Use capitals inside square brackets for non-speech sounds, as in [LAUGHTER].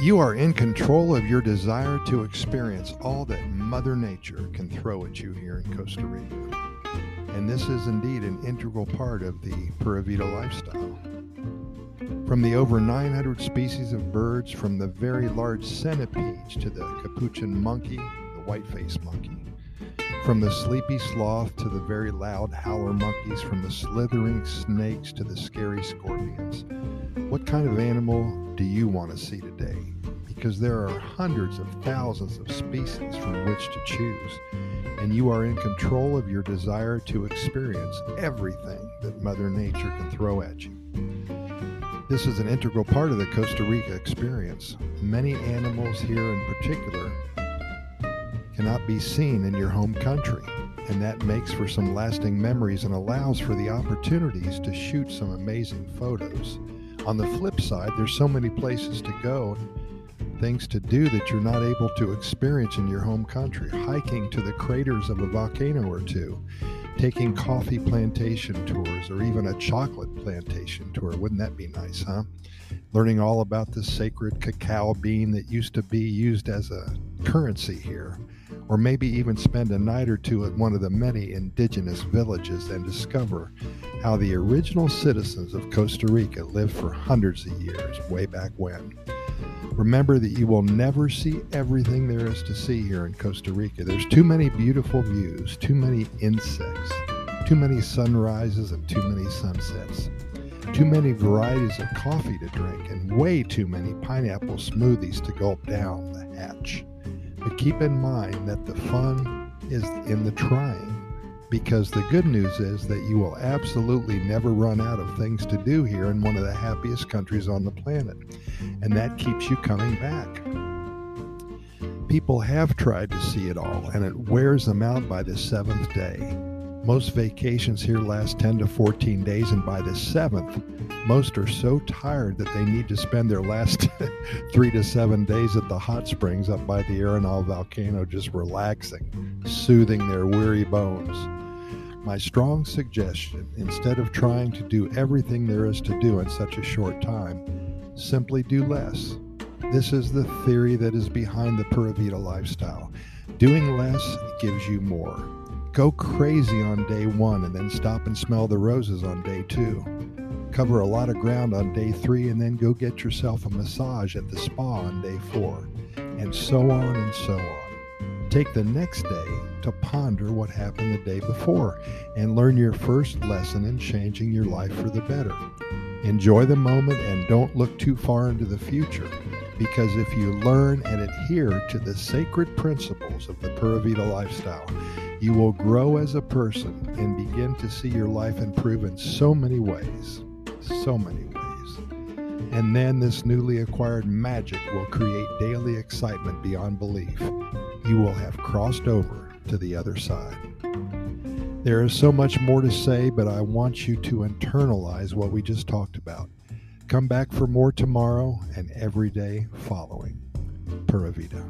You are in control of your desire to experience all that Mother Nature can throw at you here in Costa Rica. And this is indeed an integral part of the Pura Vida lifestyle. From the over 900 species of birds, from the very large centipedes to the capuchin monkey, the white-faced monkey, from the sleepy sloth to the very loud howler monkeys, from the slithering snakes to the scary scorpions. What kind of animal do you want to see today? Because there are hundreds of thousands of species from which to choose, and you are in control of your desire to experience everything that Mother Nature can throw at you. This is an integral part of the Costa Rica experience. Many animals here in particular cannot be seen in your home country, and that makes for some lasting memories and allows for the opportunities to shoot some amazing photos. On the flip side, there's so many places to go, things to do that you're not able to experience in your home country. Hiking to the craters of a volcano or two, taking coffee plantation tours, or even a chocolate plantation tour. Wouldn't that be nice, huh? Learning all about the sacred cacao bean that used to be used as a currency here or maybe even spend a night or two at one of the many indigenous villages and discover how the original citizens of Costa Rica lived for hundreds of years, way back when. Remember that you will never see everything there is to see here in Costa Rica. There's too many beautiful views, too many insects, too many sunrises, and too many sunsets. Too many varieties of coffee to drink, and way too many pineapple smoothies to gulp down the hatch. But keep in mind that the fun is in the trying because the good news is that you will absolutely never run out of things to do here in one of the happiest countries on the planet. And that keeps you coming back. People have tried to see it all, and it wears them out by the seventh day. Most vacations here last 10 to 14 days, and by the seventh, most are so tired that they need to spend their last [LAUGHS] three to seven days at the hot springs up by the Arenal volcano just relaxing, soothing their weary bones. My strong suggestion instead of trying to do everything there is to do in such a short time, simply do less. This is the theory that is behind the Pura Vida lifestyle. Doing less gives you more. Go crazy on day one and then stop and smell the roses on day two. Cover a lot of ground on day three and then go get yourself a massage at the spa on day four, and so on and so on. Take the next day to ponder what happened the day before and learn your first lesson in changing your life for the better. Enjoy the moment and don't look too far into the future because if you learn and adhere to the sacred principles of the Pura Vida lifestyle, you will grow as a person and begin to see your life improve in so many ways. So many ways. And then this newly acquired magic will create daily excitement beyond belief. You will have crossed over to the other side. There is so much more to say, but I want you to internalize what we just talked about. Come back for more tomorrow and every day following. Pura Vida.